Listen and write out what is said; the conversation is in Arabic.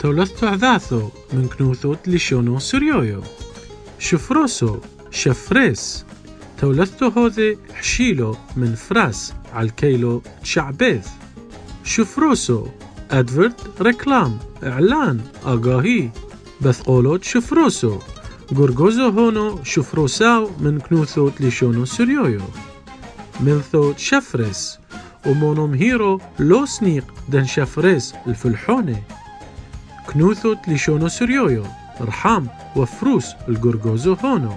تولثتو عذاثو من كنوثوت لشونو سريويو شفروسو شفريس تولثتو هوذي حشيلو من فراس على الكيلو تشعبيث شفروسو ادفرت ريكلام اعلان اقاهي بث قولوت شفروسو. قرقوزو هونو شفروساو من كنوثوت لشونو سريويو ملثوت شفرس ومونوم هيرو لو سنيق دن شفرس الفلحونة كنوثوت لشونو سريويو رحام وفروس القرقوزو هونو